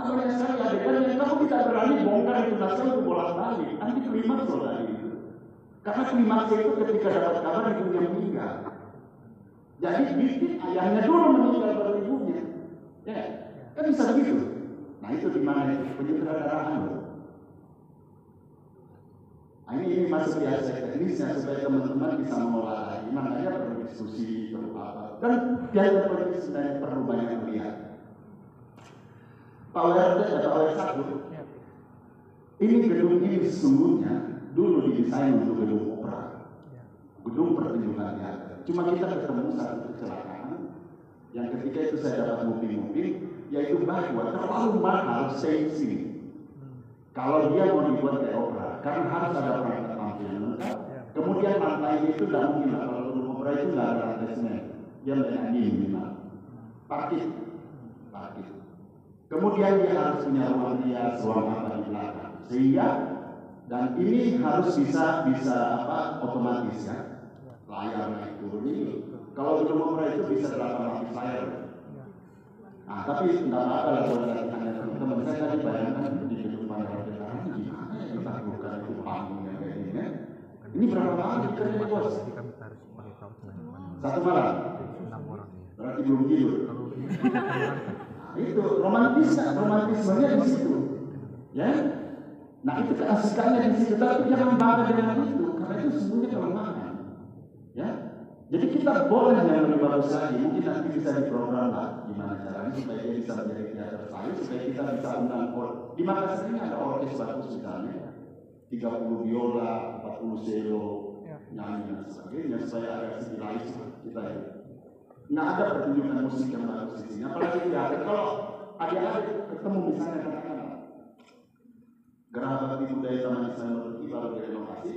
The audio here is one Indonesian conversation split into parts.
Banyak sekali adegan yang kamu tidak berani bongkar itu naskah untuk bolak balik. Nanti klimaks loh itu. Karena klimaks itu ketika dapat kabar ibunya meninggal. Jadi bikin ayahnya dulu meninggal baru ibunya. Ya, kan bisa begitu. Nah itu di mana itu penyutradaraan loh. Nah, ini, ini masuk di aspek teknisnya supaya teman-teman bisa mengolah lagi. Makanya perlu diskusi, perlu apa. Dan yang terpenting sebenarnya perlu banyak melihat. Pak WRT WR satu, ini gedung ini sesungguhnya dulu didesain untuk gedung opera, gedung pertunjukan teater. Cuma kita ketemu satu kecelakaan yang ketika itu saya dapat nguping-nguping, yaitu bahwa terlalu mahal stage sini. Kalau dia mau dibuat kayak opera, karena harus ada perangkat tampilan lengkap. Kemudian lantainya itu tidak mungkin kalau gedung opera itu nggak ada lantai semen, dia banyak minimal. Parkir, parkir. Kemudian dia harus punya ruang rias, ruang apa di belakang. Sehingga dan ini harus bisa bisa apa otomatis ya. Layar naik turun ini. Kalau belum opera itu bisa 8 lapis layar. Nah, tapi nggak apa-apa kalau dari anda teman-teman saya tadi bayangkan di gedung bandara Jakarta gimana ya kita bukan itu panggung yang kayak gini ya. Ini berapa kali kerja bos? Satu malam. orang. Berarti belum tidur. Itu romantis, romantismenya di situ. Ya. Nah itu keasikannya di situ, tapi jangan bangga dengan itu, karena itu semuanya kelemahan. Ya. Jadi kita boleh yang lebih bagus lagi, mungkin nanti bisa diprogram lah gimana caranya supaya dia bisa menjadi teater saya, supaya kita bisa undang or. Di Makassar ini ada orkes bagus misalnya, 30 biola, 40 cello, nyanyi dan sebagainya, supaya ada stimulus kita ya. Nggak ada pertunjukan musik yang bagus di sini, apalagi teater. Kalau adik-adik ketemu misalnya katakanlah Bakti Budaya Taman Islam baru direnovasi,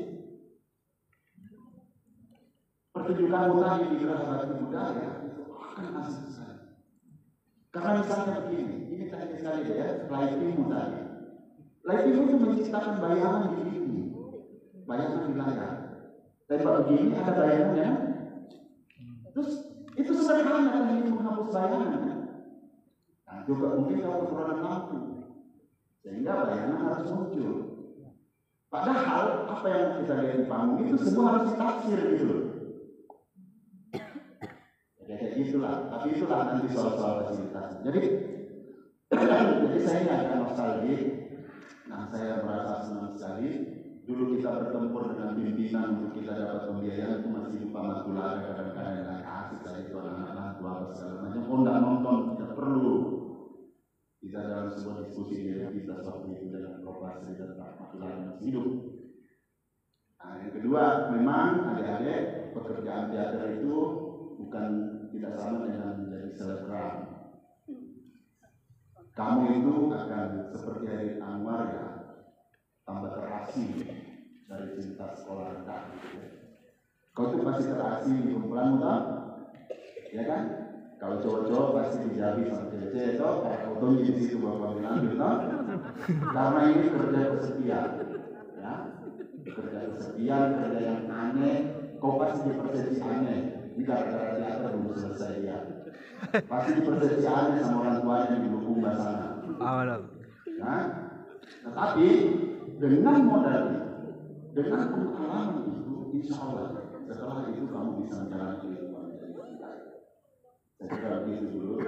pertunjukan mutasi di Geraha Bakti Budaya itu akan sekali. Karena misalnya begini, ini teknis sekali ya, lighting mutasi. Lighting itu menciptakan bayangan di sini, bayangan di layar. Tembak begini ada bayangannya, terus itu sederhana kan ini menghapus bayangan? Nah, juga mungkin kalau kekurangan lampu, sehingga bayangan harus muncul. Padahal apa yang kita lihat di panggung itu semua harus ditafsir gitu loh. Tapi itulah nanti soal-soal fasilitas. Jadi, jadi saya ini agak nostalgia. Nah, saya merasa senang sekali. Dulu kita bertempur dengan pimpinan untuk kita dapat pembiayaan itu masih lupa makula kadang-kadang tadi itu anak-anak tua apa segala macam. Oh, nggak nonton, tidak perlu. Kita dalam sebuah diskusi kita waktu itu dengan. Sri dan masih hidup. Nah, yang kedua, memang adik-adik pekerjaan teater itu bukan tidak sama dengan menjadi selebgram. Kamu itu akan seperti Hari Anwar ya, tambah terasing dari cerita sekolah rendah gitu ya. Kau tuh pasti terasing di kumpulan muda, ya kan? Kalau cowok-cowok pasti dijabi sama cewek-cewek itu, kalau kau di situ bapak bilang gitu, karena ini kerja kesepian, ya, kerja kesepian, kerja yang aneh, kau pasti dipersepsi aneh, ini gara-gara teater belum selesai ya. Pasti dipersepsi aneh sama orang tuanya di Lukumba sana. awal Nah, tetapi dengan modal itu, dengan pengalaman itu, insya Allah setelah itu kamu bisa menjalani kehidupan menjadi lebih baik. Saya kira begitu dulu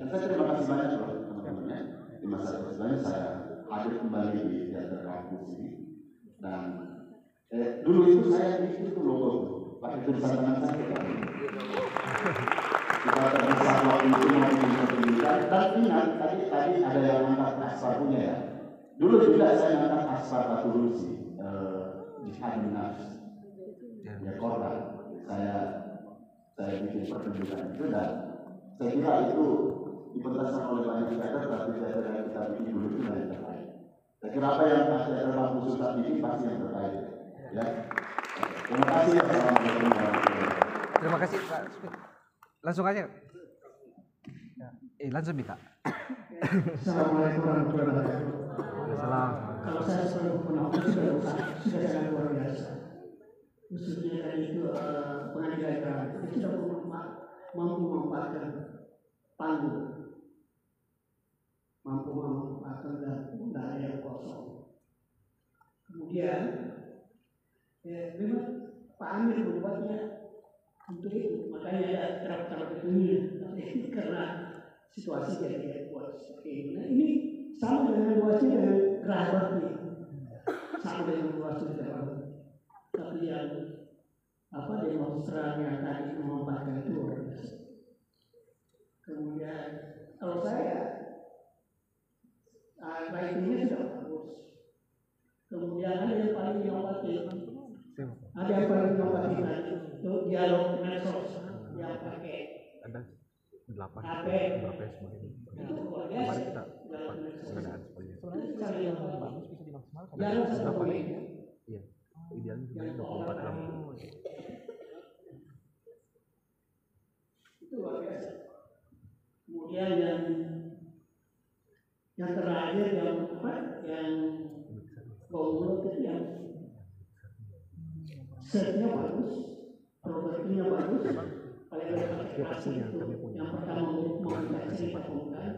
yang saya terima kasih banyak loh teman-teman ya. Di masa persidangan saya hadir kembali di teater kampus ini dan eh, dulu itu saya bikin itu logo pakai tulisan tangan saya. Kita itu mau bisa pendidikan dan ingat tadi tadi ada yang angkat aspar punya ya. Dulu juga saya angkat aspar Batu Rusi eh, di Nafs ya korban saya saya bikin pertunjukan itu dan saya kira itu dipentaskan oleh banyak teater tapi teater yang kita bikin dulu itu yang terbaik saya kira apa yang teater Bangku Susah bikin pasti yang terbaik ya. Terima kasih wabarakatuh terima kasih Pak. Langsung aja. Ya. eh langsung minta Assalamualaikum warahmatullahi wabarakatuh. Kalau saya sebagai penonton sudah sudah sangat luar biasa. Khususnya tadi itu agama itu sudah mampu memanfaatkan panggung, mampu memanfaatkan ada yang kosong. Kemudian, ya, memang Pak Amir membuatnya untuk itu, makanya ada terap-terap itu tapi karena situasi yang dia buat seperti ini. Nah, ini sama dengan luasnya dengan nih, sama dengan luasnya dengan tapi yang apa demonstran yang tadi memaparkan itu luar biasa. Kemudian kalau saya uh, writingnya sudah bagus. Kemudian ada yang paling inovatif, ada yang paling inovatif tadi itu dialog medsos yang pakai ada delapan. Berapa ya semua ini itu kemarin kita pengadaan semuanya bagus. bisa dimaksimalkan. Idealnya Yang sebenarnya 24 jam itu luar biasa. Kemudian yang yang terakhir yang apa? Yang Bawulo itu yang setnya bagus, propertinya bagus, paling itu kami punya. yang pertama Pak Pemungkan,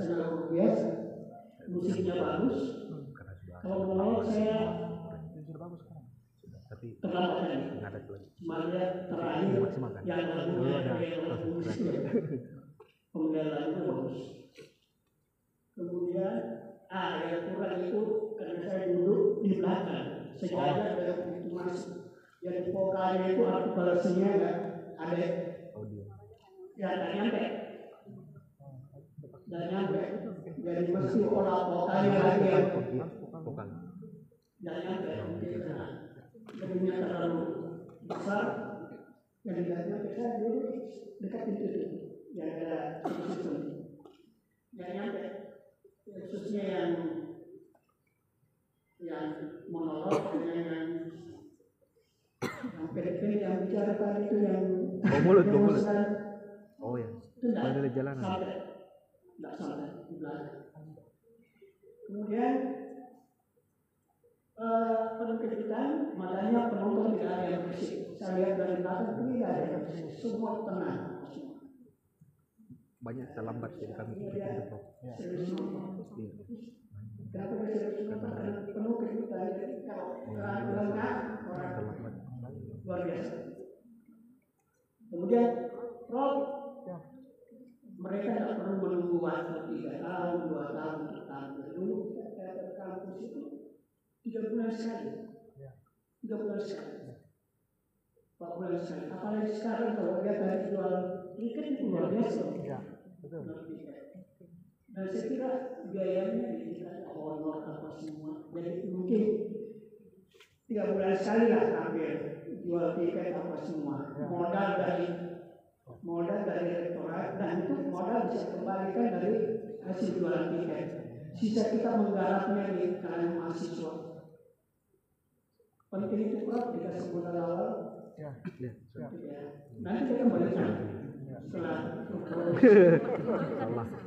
sangat luar biasa, musiknya bagus. sudah Kalau monolog saya terlambat tadi. ngadat lagi Cuma lihat terakhir Dimaksimalkan. yang Dulu ada proses Kemudian ah yang kurang itu karena saya duduk di belakang sejajar dengan pintu masuk. Yang di vokalnya itu artikulasinya nggak ada audio ya nggak nyampe. Nggak nyampe. Jadi mesti olah vokalnya lagi vokal nggak. Gedungnya terlalu besar yang nyampe saya dulu dekat pintu itu. Yang ada sistem nggak nyampe. Ya, khususnya yang yang monolog dengan yang yang pendek-pendek yang bicara tadi itu yang Oh, mulut, oh, mulut. oh ya Pada jalanan. sampai. Enggak sampai. Kemudian eh penuh kejutan makanya penonton tidak ada yang bersih saya lihat dari belakang itu tidak ada yang bersih semua tenang banyak terlambat jadi kami Ini nonton. Iya. Kenapa dia serius nonton? Karena penuh kejutan jadi kalau orang lengkap orang luar biasa. Kemudian Rob, mereka tidak perlu menunggu waktu tiga tahun, dua tahun, empat tahun. Dulu kita ke kampus itu tiga bulan sekali, tiga bulan sekali, empat bulan sekali. Apalagi sekarang kalau dia tadi jual tiket itu luar biasa. Ya, betul. Dan saya kira biayanya diberikan honor apa semua. Jadi mungkin tiga bulan sekali lah hampir jual tiket apa semua. Modal dari modal dari rektorat dan itu modal bisa kembalikan dari hasil jualan tiket. Sisa kita menggarapnya di kalangan mahasiswa. Penting itu Prof, dikasih modal awal, Ya, ya ya. ya. nanti kita kembalikan setelah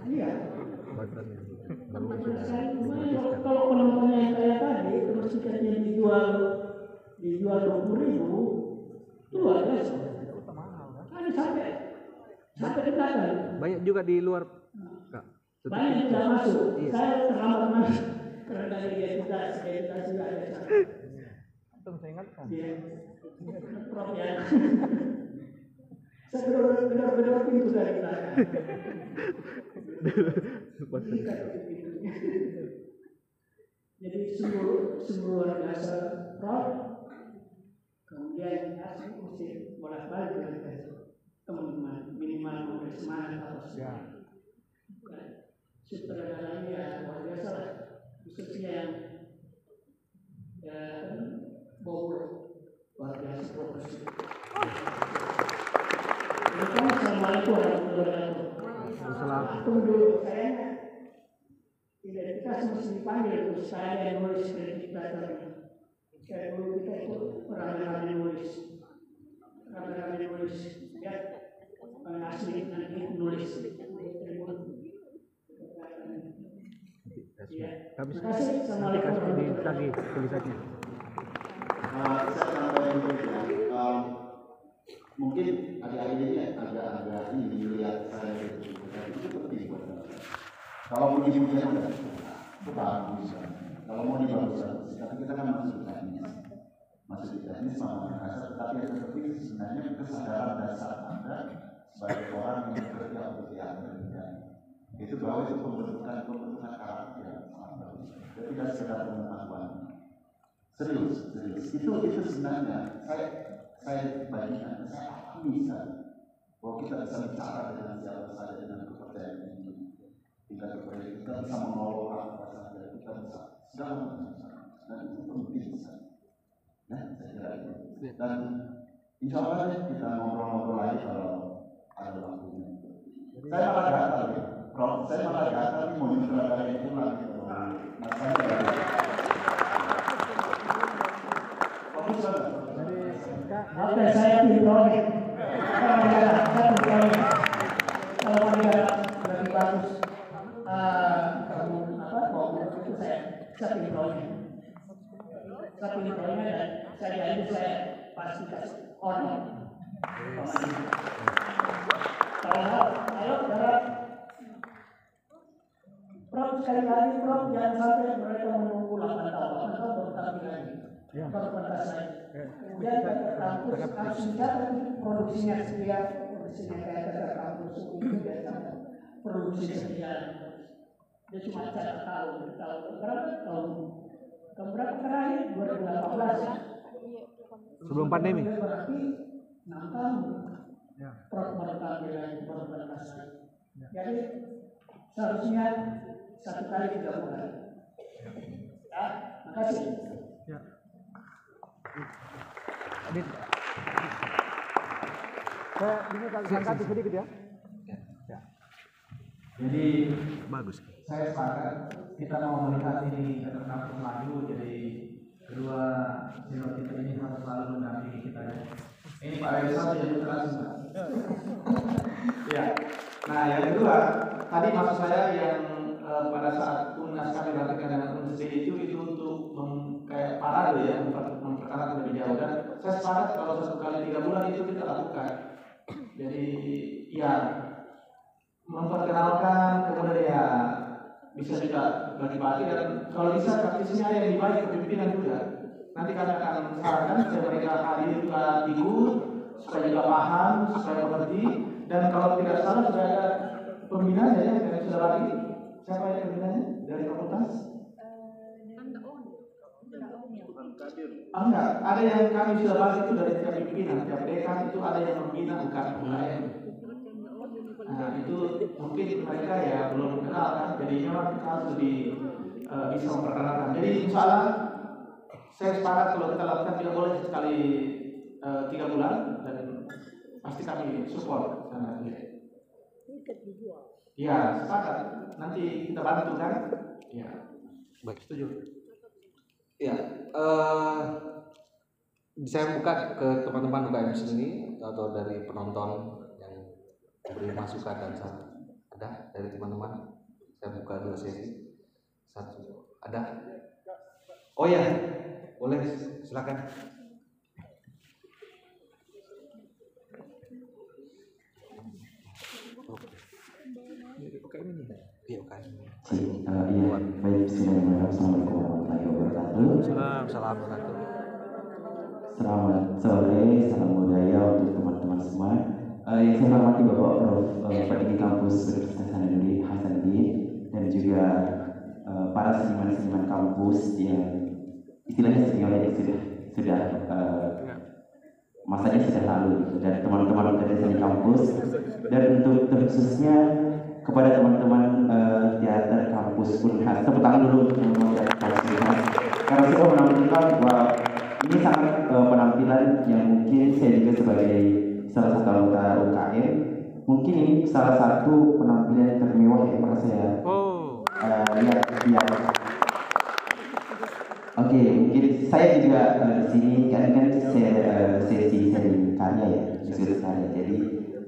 Iya. kalau, kalau penontonnya yang kayak tadi terus tiketnya dijual dijual dua puluh ribu itu luar biasa. Kan? Ada sampai sampai di belakang. banyak juga di luar kak Tetap- Banyak yang tidak masuk. Iya. Saya terlambat masuk karena dari dia juga saya juga ada saya ingatkan. Prof ya. Saya gedor pintu dari pintunya. Jadi sungguh sungguh luar biasa Prof. Kemudian asli mesti bolak balik dari teman-teman minimal semangat atau Ya. sutradaranya ya luar biasa lah khususnya yang ya Bogor luar biasa progresif. Assalamualaikum warahmatullahi wabarakatuh. Tunggu saya identitas mesti dipanggil terus saya yang nulis identitas Kayak dulu kita itu rame-rame nulis rame-rame nulis ya asli nanti nulis kasih. di tulisannya. Um, mungkin adik-adik ini agak-agak ini lihat saya itu, tapi penting buat. Kalau puji-pujian udah itu bagus. Kalau mau dibagus bagus, tapi kita kan masuk teknis, di teknis sama bahasa, tetapi yang penting sebenarnya kesadaran dasar anda sebagai orang yang bekerja untuk bekerja itu bahwa itu pembentukan pembentukan karakter yang sangat bagus. Ketika sekedar pengetahuan serius, serius itu itu sebenarnya saya saya bagikan saya bisa. Bahwa kita bisa bicara dengan siapa saja dengan kepercayaan ini kita kepercayaan kita bisa mengelola apa saja kita bisa segala macam. Dan itu penting sekali ya saya kira itu. Dan insya Allah ya, kita ngobrol-ngobrol lagi kalau ada waktunya. Saya malah gatal ya. Prof, saya malah gatal mau nyutradarai pulang gitu nah saya Fokus banget. Oke, saya proyek. Kalau negara, saya pilih proyek. Kalau negara lebih bagus, kamu apa? Mau itu saya, dan saya janji saya pasti kasih honor. Kalau ayo darat. Prof sekali lagi, Prof jangan sampai mereka menunggu 8 tahun, 8 tahun baru tampil lagi. Pentas lagi. Kemudian ke kampus harus produksinya sekian, produksinya kayak kampus itu biasanya produksi sekian. Dia cuma catat tahun, tahun berapa tahun tahun berapa terakhir 2018 ya. Sebelum pandemi. Berarti 6 tahun. Ya. Prof baru pentas lagi. Jadi seharusnya satu kali tiga bulan. Ya, makasih. Ya. Adit, Saya ini agak angkat sedikit ya. Jadi bagus. saya sepakat kita mau melihat ini ke kampus maju jadi kedua senior kita ini harus selalu mendampingi kita ya. Ini Pak Rizal jadi terasa. ya. Nah yang kedua tadi maksud saya yang eh, pada saat tunas kami lakukan dengan universitas itu itu untuk mem, kayak parade ya memper- memperkenalkan lebih jauh. Dan saya sepakat kalau satu kali tiga bulan itu kita lakukan. Jadi ya memperkenalkan kemudian ya bisa juga bagi-bagi dan kalau bisa praktisnya yang dibaik kepemimpinan juga. Nanti kami akan sarankan supaya mereka hadir juga ikut supaya juga paham supaya mengerti. Dan kalau tidak salah sudah ada pembinanya ya yang sudah lagi siapa yang pembinanya? Dari fakultas enggak, ada yang kami sudah bahas itu dari tiap pimpinan, tiap dekan itu ada yang membina bukan UKM. Nah itu mungkin mereka ya belum kenal kan, jadi memang kita harus lebih eh, bisa memperkenalkan. Jadi insya Allah saya sepakat kalau kita lakukan tidak boleh sekali eh, tiga bulan dan pasti kami support sana Iya sepakat. Nanti kita bantu kan? Iya. Baik. Setuju. Ya, eh saya buka ke teman-teman UKM sini atau dari penonton yang beri masukan dan saran. Ada dari teman-teman? Saya buka dua sesi. Satu. Ada? Oh ya, boleh silakan. Ini. Iya, UKM. Si, uh, iya, baik, bismillahirrahmanirrahim. Assalamualaikum satu. Selamat sore, salam budaya untuk teman-teman semua. Uh, yang saya hormati Bapak Prof. Uh, Pendiri Kampus Universitas Hasanuddin Hasanuddin dan juga uh, para seniman-seniman kampus yang istilahnya senior yang sudah sudah uh, masanya sudah lalu gitu. dan teman-teman dari seni kampus dan untuk terkhususnya kepada teman-teman eh, teater kampus Unhas tepuk tangan dulu teman-teman dari kampus karena saya menampilkan bahwa ini sangat eh, penampilan yang mungkin saya juga sebagai salah satu anggota UKM mungkin ini salah satu penampilan termewah yang pernah saya Oh, eh, lihat lihat. Oke, mungkin saya juga eh, di sini kan kan saya eh, sesi seri karya ya, diskusi karya. Jadi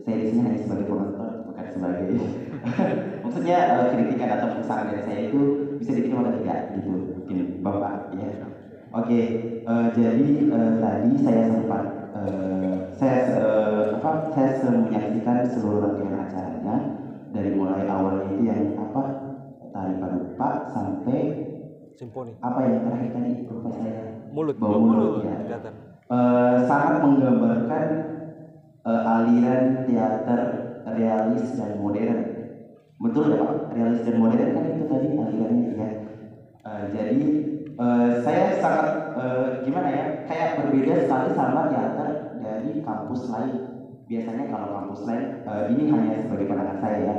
saya di sini hanya sebagai penonton, bukan sebagai maksudnya eh, kritikan atau saran dari saya itu bisa diterima atau tidak gitu, bapak ya. Oke, eh, jadi eh, tadi saya sempat eh, saya eh, apa saya menyaksikan seluruh rangkaian acaranya dari mulai awalnya itu yang apa Simfoni. apa yang terakhir tadi lupa saya Mulut. Bau mulut, ya. Kelihatan. Eh, sangat menggambarkan eh, aliran teater realis dan modern. Betul ya Pak? Realis dan modern kan itu tadi alirannya ya. Eh, jadi eh, saya sangat eh, gimana ya? Kayak berbeda sekali sama teater dari kampus lain. Biasanya kalau kampus lain eh, ini hanya sebagai pandangan saya ya.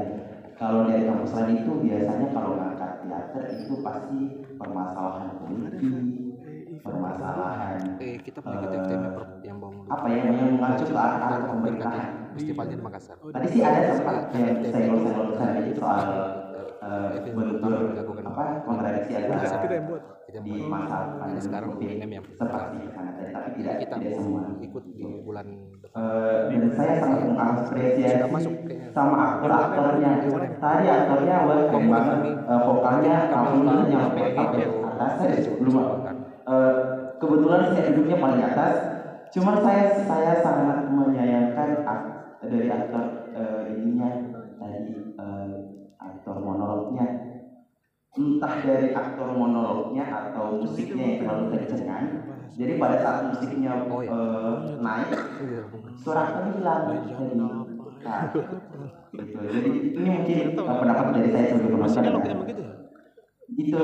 Kalau dari kampus lain itu biasanya kalau ngangkat teater itu pasti permasalahan politik, permasalahan Eh, kita mengikuti Eh, FTM per- yang mulut. apa ya yang mengacu ke arah pemerintahan. di Makassar. Tadi sih ada sempat yang saya saya itu soal eh, pertama dilakukan. apa kontradiksi antara kita yang buat Kita di buat. masa pandemi sekarang BNM yang seperti tadi, tapi tidak kita tidak semua. ikut di bulan depan. Eh, dan saya sangat mengapresiasi masuk kayaknya. sama aktor-aktornya. Tadi aktornya keren banget, Eh, vokalnya kamunya nyampe sampai atas saya belum kebetulan saya duduknya paling atas. Cuman saya saya sangat menyayangkan dari aktor eh, ininya Entah dari aktor monolognya atau musiknya yang terlalu kencengan. Jadi pada saat musiknya Oh, iya. eh, naik, suara aktor hilang. Jadi, nah, gitu. Jadi ini mungkin eh, pendapat dari saya sebagai ya begitu ya? itu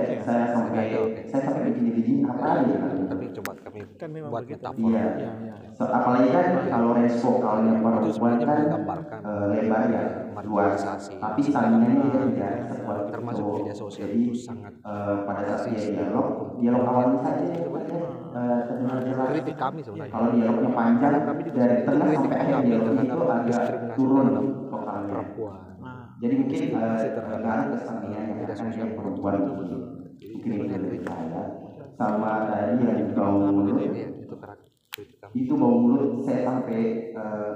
yang saya sampai saya sampai bikin bikin apa ya Tapi coba Kan memang buat begitu. metafor. iya Iya, iya. so, apalagi kan kalau range vokalnya Itu perempuan kan menggambarkan eh, lebar ya luas tapi samingannya dia tidak sekuat itu. termasuk media sosial jadi itu sangat eh, pada saat dia dialog dialog awalnya saja ya, eh, terdengar jelas kritik kami sebenarnya. kalau dialognya panjang dari tengah sampai akhir kami dialog itu agak turun vokalnya perempuan. jadi mungkin eh, Diskriminasi terhadap terkadang kesamingan yang akan sosial perempuan mungkin itu dari saya sama tadi yang bau mulut. itu karakter kritik kami. itu bau mulut saya sampai eh,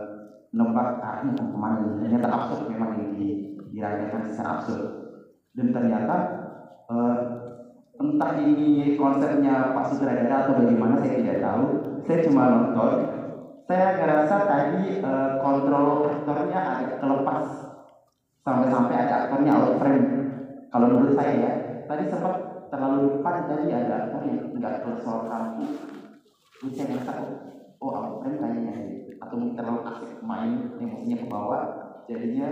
nebak arahnya ke ke mana ternyata absurd memang yang di, dirayakan secara absurd. Dan ternyata eh, entah ini konsepnya Pak Sutradara atau bagaimana saya tidak tahu. Saya cuma nonton. Saya ngerasa tadi eh, kontrol aktornya agak terlepas. Sampai-sampai ada aktornya out frame. Kalau menurut saya ya tadi sempat terlalu depan tadi ada aktor yang nggak keluar kamu ini saya ngerasa oh out frame kayaknya atau mungkin terlalu asik main emosinya ke bawah. Jadinya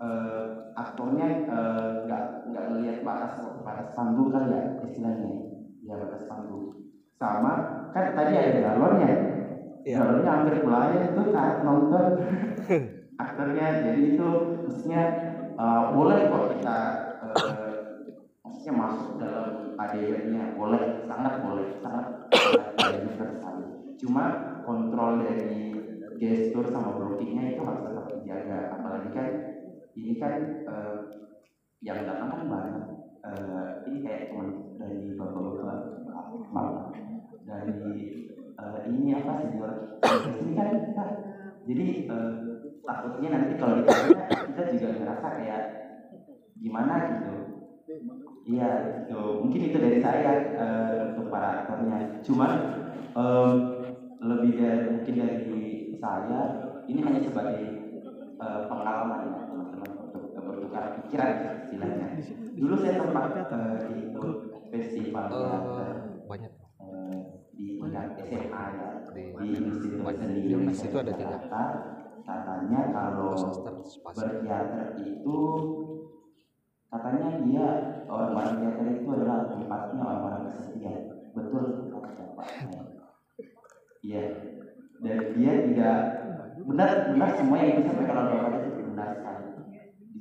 eh, aktornya eh, nggak nggak melihat batas batas panggung kali ya istilahnya. Ya batas panggung sama kan tadi ada galonnya Iya. galonnya hampir melayang itu kan nonton. Aktornya jadi itu maksudnya eh, boleh kok kita maksudnya masuk dalam adegannya boleh sangat boleh sangat universal cuma kontrol dari gestur sama blockingnya itu harus tetap dijaga. Apalagi kan ini kan eh, yang datang kan banyak. Eh, ini kayak teman dari bapak-bapak dari eh, ini apa senior ini kan Pak. jadi eh, takutnya nanti kalau ditanya kita juga ngerasa kayak gimana gitu iya gitu. Mungkin itu dari saya eh, untuk para aktornya. Cuman em, lebih dari mungkin dari saya ini hanya sebagai eh, pengalaman ya teman-teman untuk bertukar pikiran istilahnya. Dulu saya sempat eh, ikut festival teater Eh, banyak. Di tingkat SMA ya di di Institut Seni Indonesia itu ada tiga Jakarta katanya kalau berteater itu katanya dia orang-orang teater itu adalah tempatnya orang-orang kesepian betul Pak iya. Dan dia tidak benar benar semua yang disampaikan oleh Bapak itu benar sekali.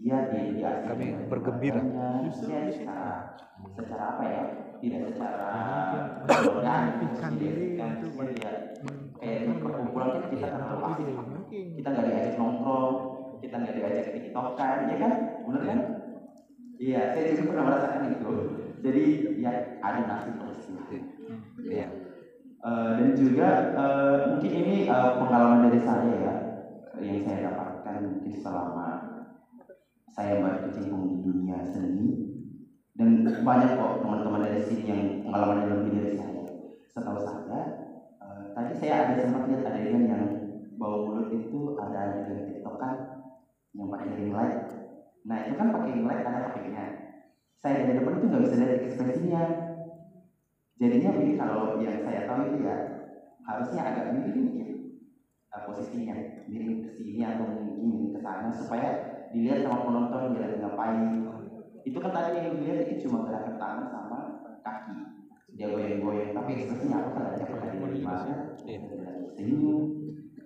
Dia di dia Kami bergembira. dia secara secara apa ya? Tidak secara godaan tidak dia kayak di perkumpulan kita kita nggak diajak nongkrong kita nggak diajak tiktokan ya kan? Bener kan iya saya juga pernah merasakan itu jadi ya ada nasib terus Iya. Eh, dan juga eh, mungkin ini eh, pengalaman dari saya ya yang saya dapatkan mungkin selama saya berkecimpung di dunia seni. Dan banyak kok teman-teman dari sini yang pengalaman yang lebih dari saya setahu saya eh, tadi saya ada sempat lihat adegan yang bau mulut itu ada adegan tiktokan yang pakai ring light nah itu kan pakai light ada HP-nya saya dari depan itu nggak bisa lihat ekspresinya. Jadinya begini kalau yang saya tahu itu ya harusnya agak miring dikit uh, posisinya. Miring ke sini atau mungkin miring ke sana supaya dilihat sama penonton dia lagi ngapain itu kan tadi yang dilihat itu cuma gerakan tangan sama kaki. Dia goyang-goyang tapi ekspresinya apa? Kan ada pernah di mana senyum.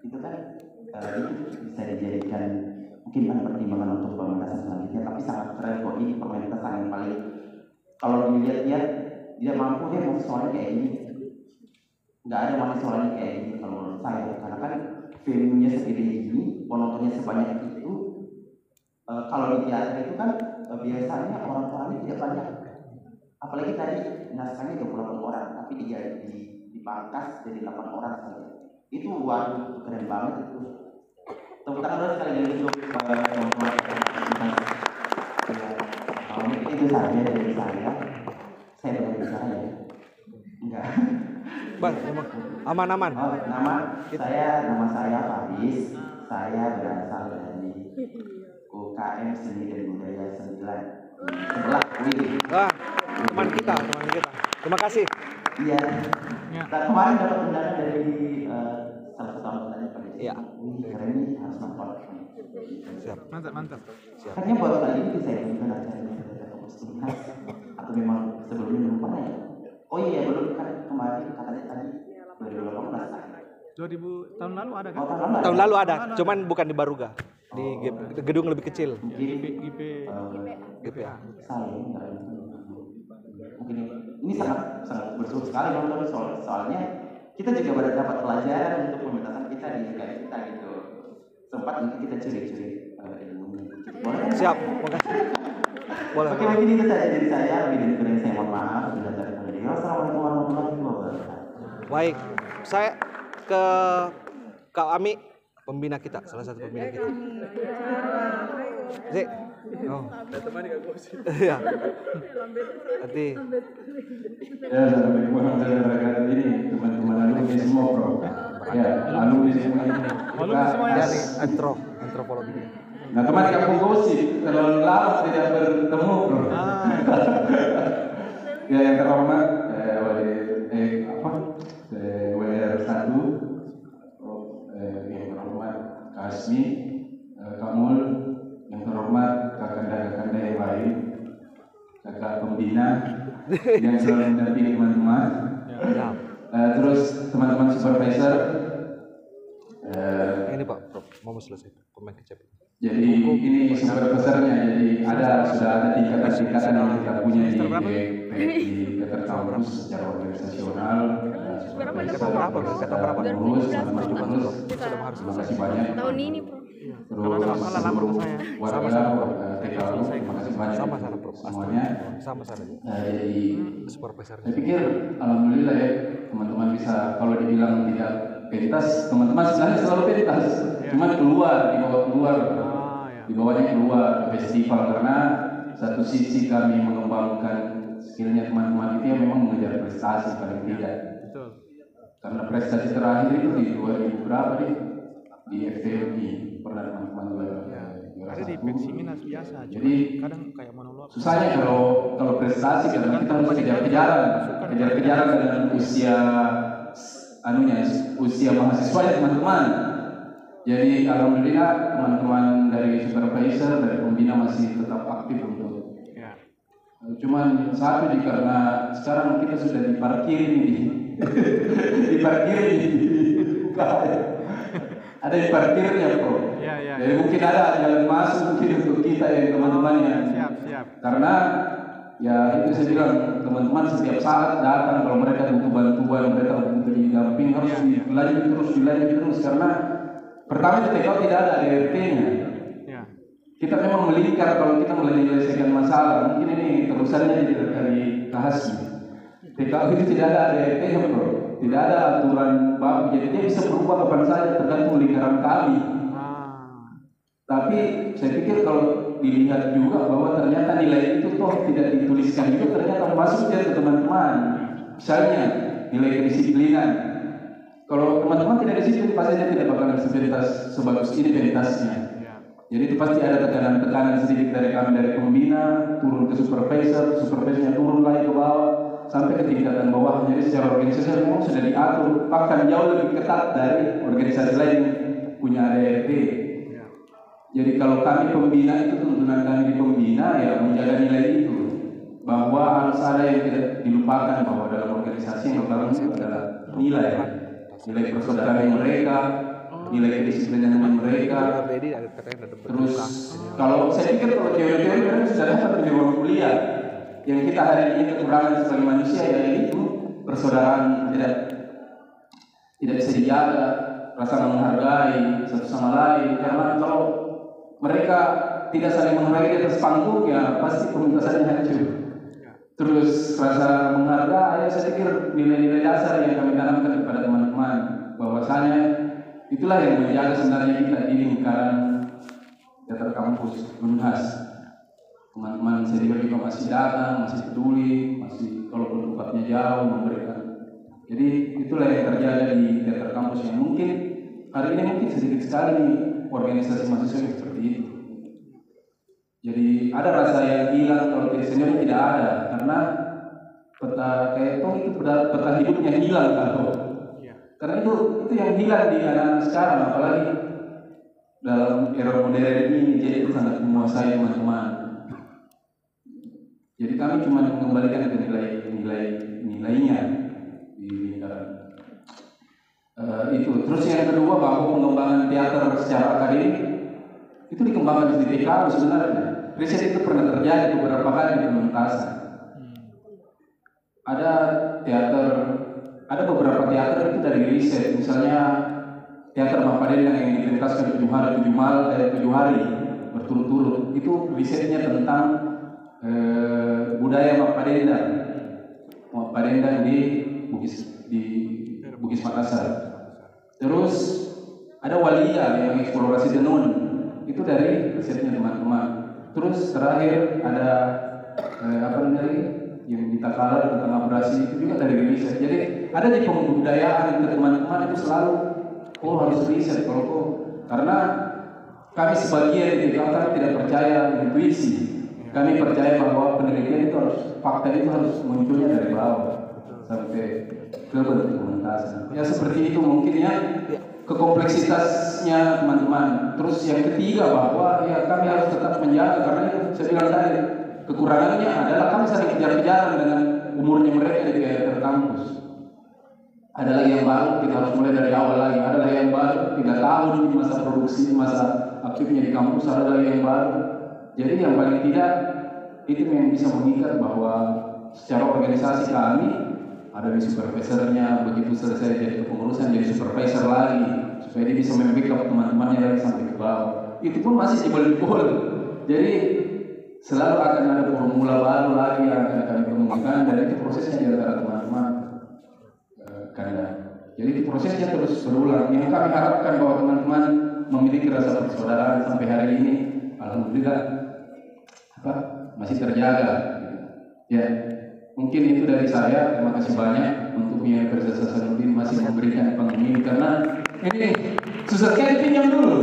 Itu kan uh, itu bisa dijadikan mungkin kan pertimbangan untuk pementasan selanjutnya tapi sangat keren kok. Ini pementasan yang paling kalau dilihat-lihat dia mampu dia mau soalnya kayak gini. Nggak ada mana soalnya kayak gini kalau menurut saya. Karena kan filmnya segede ini penontonnya sebanyak itu eh, kalau di teater itu kan eh, biasanya orang-orangnya tidak banyak. Apalagi tadi naskahnya 28 orang tapi dia di dipangkas jadi 8 orang saja. Itu waduh keren banget. itu tepuk tangan dulu sekali lagi untuk teman-teman mungkin itu saja dari saya saya bicara ya enggak Bang, aman-aman. Oh, nama saya nama saya Faris. Saya berasal dari UKM Seni dan Budaya 9 sebelah Wih. Wah, teman kita, teman kita. Terima kasih. Iya. Nah, kemarin dapat undangan dari Iya. Keren nih harus nonton. Siap. Mantap, mantap. Katanya baru kali ini saya kostum khas atau memang sebelumnya belum pernah ya? Oh iya belum kan kemarin katanya tadi 2018 kan? 2000 tahun lalu ada kan? Oh, tahun lalu Tahun ada? lalu ada, cuman bukan di Baruga. Di ge- gedung lebih kecil. IP eh, GPA. mungkin ini, ini sangat sangat bersyukur sekali nonton soal soalnya kita juga dapat pelajaran untuk pementasan kita di UKM kita gitu sempat mungkin kita curi-curi uh, ilmunya boleh kan? Siap, makasih. Boleh. oke mungkin itu saja dari saya lebih dari kurang saya mohon maaf sudah dari beliau assalamualaikum warahmatullahi wabarakatuh Baik, saya ke Kak Ami, pembina kita, salah satu pembina kita. Zik. Oh. Iya. Nanti Ya, Assalamualaikum warahmatullahi wabarakatuh. Ini teman-teman alumni semua, Bro. Ya, alumni semua ini. Alumni semua ya? dari antro, antropologi. Nah, di kampung gosip, terlalu lama tidak bertemu, Bro. ya, yang terhormat, eh, wali, eh, apa, eh, WR 1, oh, eh, yang terhormat, Kak Asmi, eh, Kak Mul, yang terhormat, kakanda-kakanda yang lain, kakak pembina, yang selalu mendampingi teman-teman, Ya. Eh, terus teman-teman supervisor eh, Ini Pak, Prof, mau selesai pemain kecap. jadi ini supervisornya jadi ada sudah ada tingkatan-tingkatan yang kita punya di di, di Teater kampus secara organisasional. Supervisor, pengurus, teman-teman pengurus. Kita terima kasih banyak. Tahun ini, terus warga warga TKU terima kasih banyak. Semuanya. Sama sana. Eh, jadi Supervisor. Saya pikir alhamdulillah ya teman-teman bisa kalau dibilang tidak pentas, teman-teman sebenarnya selalu pentas, cuman keluar di bawah keluar, di bawahnya keluar ke festival. Karena satu sisi kami mengembangkan skillnya teman-teman itu yang memang mengejar prestasi paling tidak. Betul. Karena prestasi terakhir itu di 2000 berapa nih? Di FTMI pernah teman-teman juara juara Ada di. Peksiminas biasa. Jadi- kadang kayak monolog. Susahnya kalau kalau prestasi karena kita harus kejar-kejaran, kejar-kejaran dengan usia anunya usia mahasiswa ya teman-teman. Jadi alhamdulillah teman-teman dari supervisor dari pembina masih tetap aktif untuk. Ya. Cuman satu di karena sekarang kita sudah diparkir ini, diparkir ini, ada di parkirnya bro. Ya, ya. Jadi mungkin ada jalan masuk mungkin untuk kita yang teman-teman yang Siap, siap. karena ya itu saya bilang teman-teman setiap saat datang kalau mereka butuh bantuan mereka butuh didamping harus Iya, iya. dilanjut terus dilanjut terus karena pertama di TKO tidak ada ART-nya Ya. kita memang melingkar kalau kita menyelesaikan masalah mungkin ini terusannya dari dari TKO itu tidak ada ART-nya bro tidak ada aturan baku jadi dia bisa berubah kapan saja tergantung lingkaran kami Ah. tapi saya pikir kalau dilihat juga bahwa ternyata nilai itu toh tidak dituliskan itu ternyata masuk dia ke teman-teman. Misalnya nilai kedisiplinan. Kalau teman-teman tidak disiplin pasti dia tidak bakalan sepentas sebagus ini pentasnya. Ya. Jadi itu pasti ada tekanan-tekanan sedikit dari kami dari pembina, turun ke supervisor, supervisornya turun lagi ke bawah, sampai ke tingkatan bawah. Jadi secara organisasi memang sudah diatur, bahkan jauh lebih ketat dari organisasi lain punya ADRT. Jadi kalau kami pembina itu tuntunan kami di pembina ya menjaga nilai itu. Bahwa harus ada yang tidak dilupakan bahwa dalam organisasi yang pertama itu adalah nilai. Nilai persaudaraan mereka nilai kedisiplinan mereka. Terus kalau saya pikir kalau teori-teori mereka sudah dapat di ruang kuliah yang kita hari ini kekurangan sebagai manusia ya itu persaudaraan tidak tidak bisa dijaga rasa menghargai satu sama lain. Karena kalau mereka tidak saling menghargai di atas panggung ya pasti komunitasnya hancur. Terus rasa menghargai ya saya pikir nilai-nilai dasar yang kami tanamkan kepada teman-teman. Bahwasanya itulah yang menjaga sebenarnya kita di lingkaran teater kampus Unhas teman-teman senior juga masih datang masih peduli masih kalaupun tempatnya jauh memberikan. Jadi itulah yang terjadi di teater kampus yang mungkin hari ini mungkin sedikit sekali organisasi mahasiswa yang seperti itu. Jadi ada rasa yang hilang kalau di senior tidak ada karena peta kayak toh itu peta, peta hidupnya hilang kalau karena itu itu yang hilang di anak-anak sekarang apalagi dalam era modern ini jadi itu sangat menguasai teman-teman jadi kami cuma mengembalikan ke nilai nilai nilainya di lingkaran Eh, itu. Terus yang kedua bahwa pengembangan teater secara akademik. Itu dikembangkan di TKU sebenarnya. Riset itu pernah terjadi beberapa kali di pementasan ada teater ada beberapa teater itu dari riset. Misalnya teater Mapadendang yang dipentaskan tujuh hari tujuh malam dari tujuh hari berturut-turut. Itu risetnya tentang eh, budaya Mapadendang Mapadendang di Bugis di Bugis Makassar. Terus ada Walia yang eksplorasi tenun itu dari risetnya teman-teman terus terakhir ada eh, apa namanya yang di Takala tentang abrasi itu juga dari riset. Jadi ada di pembudayaan ke teman-teman itu selalu oh harus riset kalau karena kami sebagian di tidak percaya intuisi kami percaya bahwa penelitian itu harus fakta itu harus munculnya dari bawah sampai ke pementasan ya seperti itu mungkin ya. Kekompleksitasnya teman-teman. Terus yang ketiga bahwa ya kami harus tetap menjaga karena saya bilang tadi kekurangannya adalah kami sering kejar-kejaran dengan umurnya mereka di daerah kampus ada lagi yang baru kita harus mulai dari awal lagi. Ada lagi yang baru tiga tahun di masa produksi masa aktifnya di kampus. Ada lagi yang baru jadi yang paling tidak itu yang bisa mengikat bahwa secara organisasi kami ada di supervisornya begitu selesai jadi kepengurusan jadi supervisor lagi supaya dia bisa membackup teman-temannya lagi sampai ke bawah. Itu pun masih jebol-jebol jadi selalu akan ada formula baru lagi yang akan kami temukan dan itu prosesnya di antara teman-teman eh, karena jadi itu prosesnya terus berulang. Yang kami harapkan bahwa teman-teman memiliki rasa persaudaraan sampai hari ini alhamdulillah apa masih terjaga. Ya mungkin itu dari saya. Terima kasih banyak untuk Universitas Hasanuddin masih memberikan panggung ini karena ini susah sekali pinjam dulu.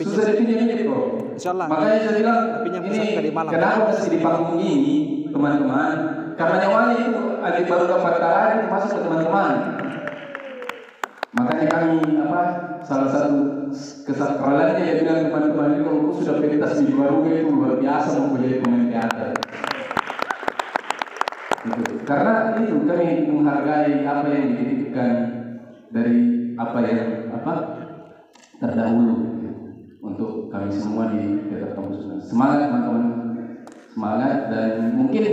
Susah dipinjam ini bro. Insyaallah. makanya saya bilang ini kenapa masih di panggung ini teman-teman? Karena nyawanya itu adik baru dapat itu masuk ke teman-teman makanya kami apa salah satu kesakralannya ya bilang teman-teman ini kalau kau sudah pentas di baru itu luar biasa mempunyai pemain teater Gitu. karena itu kami menghargai apa yang dititipkan dari apa yang apa terdahulu untuk kami semua di Teater Kampus. Semangat teman-teman, semangat dan mungkin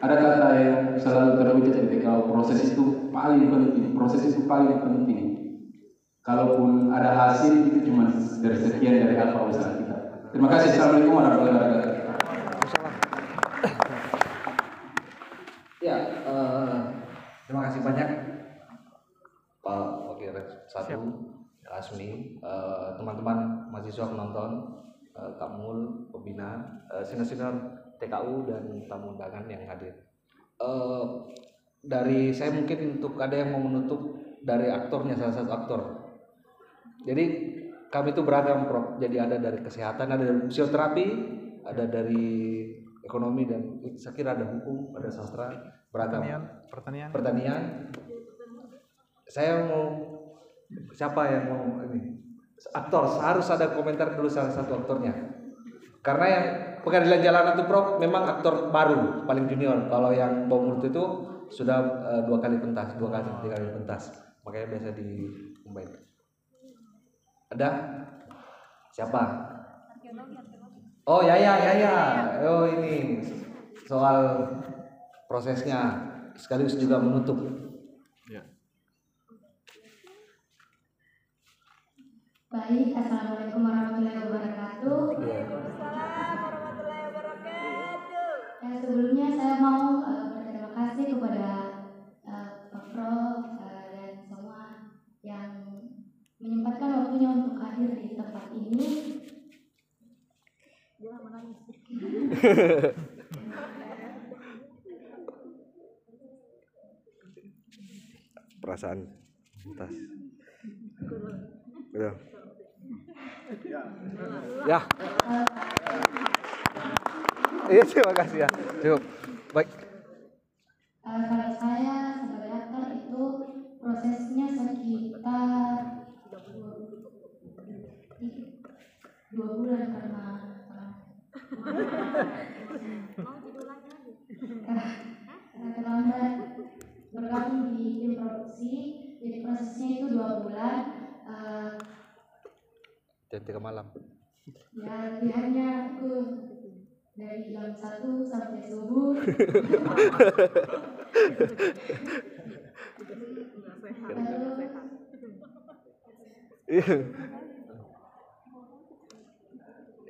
ada kata yang selalu terucap ketika proses itu paling penting, proses itu paling penting. Kalaupun ada hasil itu cuma dari sekian dari apa usaha kita. Terima kasih. Assalamualaikum warahmatullahi wabarakatuh. Ya, eh, terima kasih banyak Pak Wakil satu Asmi, eh, teman-teman mahasiswa penonton, eh, Kak Mul, pembina, eh, senior-senior TKU dan tamu undangan yang hadir. Eh, dari saya mungkin untuk ada yang mau menutup dari aktornya salah satu aktor. Jadi kami itu beragam Prof. Jadi ada dari kesehatan, ada dari fisioterapi, ada dari ekonomi dan saya kira ada hukum, ada sastra, beragam. Pertanian, pertanian. Pertanian. Saya mau siapa yang mau ini? Aktor harus ada komentar dulu salah satu aktornya. Karena yang pengadilan jalanan itu Prof memang aktor baru paling junior. Kalau yang bau mulut itu sudah eh, dua kali pentas, dua kali tiga kali pentas. Makanya biasa di combine. Ada? Siapa? Oh ya ya ya ya. Oh ini soal prosesnya sekaligus juga menutup. Ya. Baik, Assalamualaikum warahmatullahi wabarakatuh. Ya, sebelumnya saya mau eh, berterima kasih kepada eh, Pak Prof eh, dan semua yang menyempatkan waktunya untuk hadir di tempat ini. Perasaan pentas. Udah. Ya. Iya terima kasih ya. Cukup. Baik. Eh, kalau saya sebagai aktor itu prosesnya sekitar dua bulan karena karena terlambat bergabung di tim produksi jadi prosesnya itu dua bulan Eh, Jam tiga malam. ya latihannya aku dari jam satu sampai subuh lalu Iya.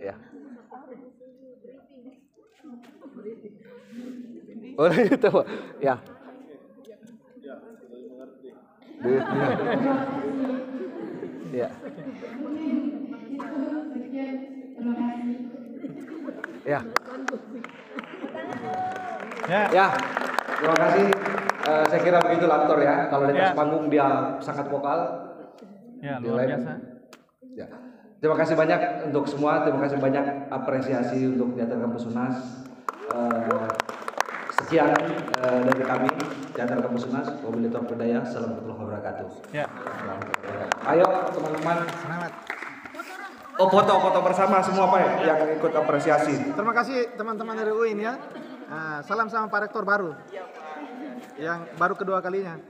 Ya. Oh itu Pak. ya. Duit, ya. Ya. sekian terima kasih Ya. Ya. Ya. Terima kasih. Eh, saya kira begitu lah aktor ya. Kalau di atas Ya. panggung dia sangat vokal. Ya, luar lain- biasa. Ya. Terima kasih banyak untuk semua. Terima kasih banyak apresiasi untuk Teater Kampus Unas. Eh, sekian eh, dari kami Teater Kampus Unas. Wabillahi taufiq hidayah. Assalamualaikum warahmatullahi wabarakatuh. Ya. Ayo teman-teman. Selamat. Oh foto-foto bersama semua Pak ya, yang ikut apresiasi. Terima kasih teman-teman dari UIN ya. Nah, salam sama Pak Rektor baru. Yang baru kedua kalinya.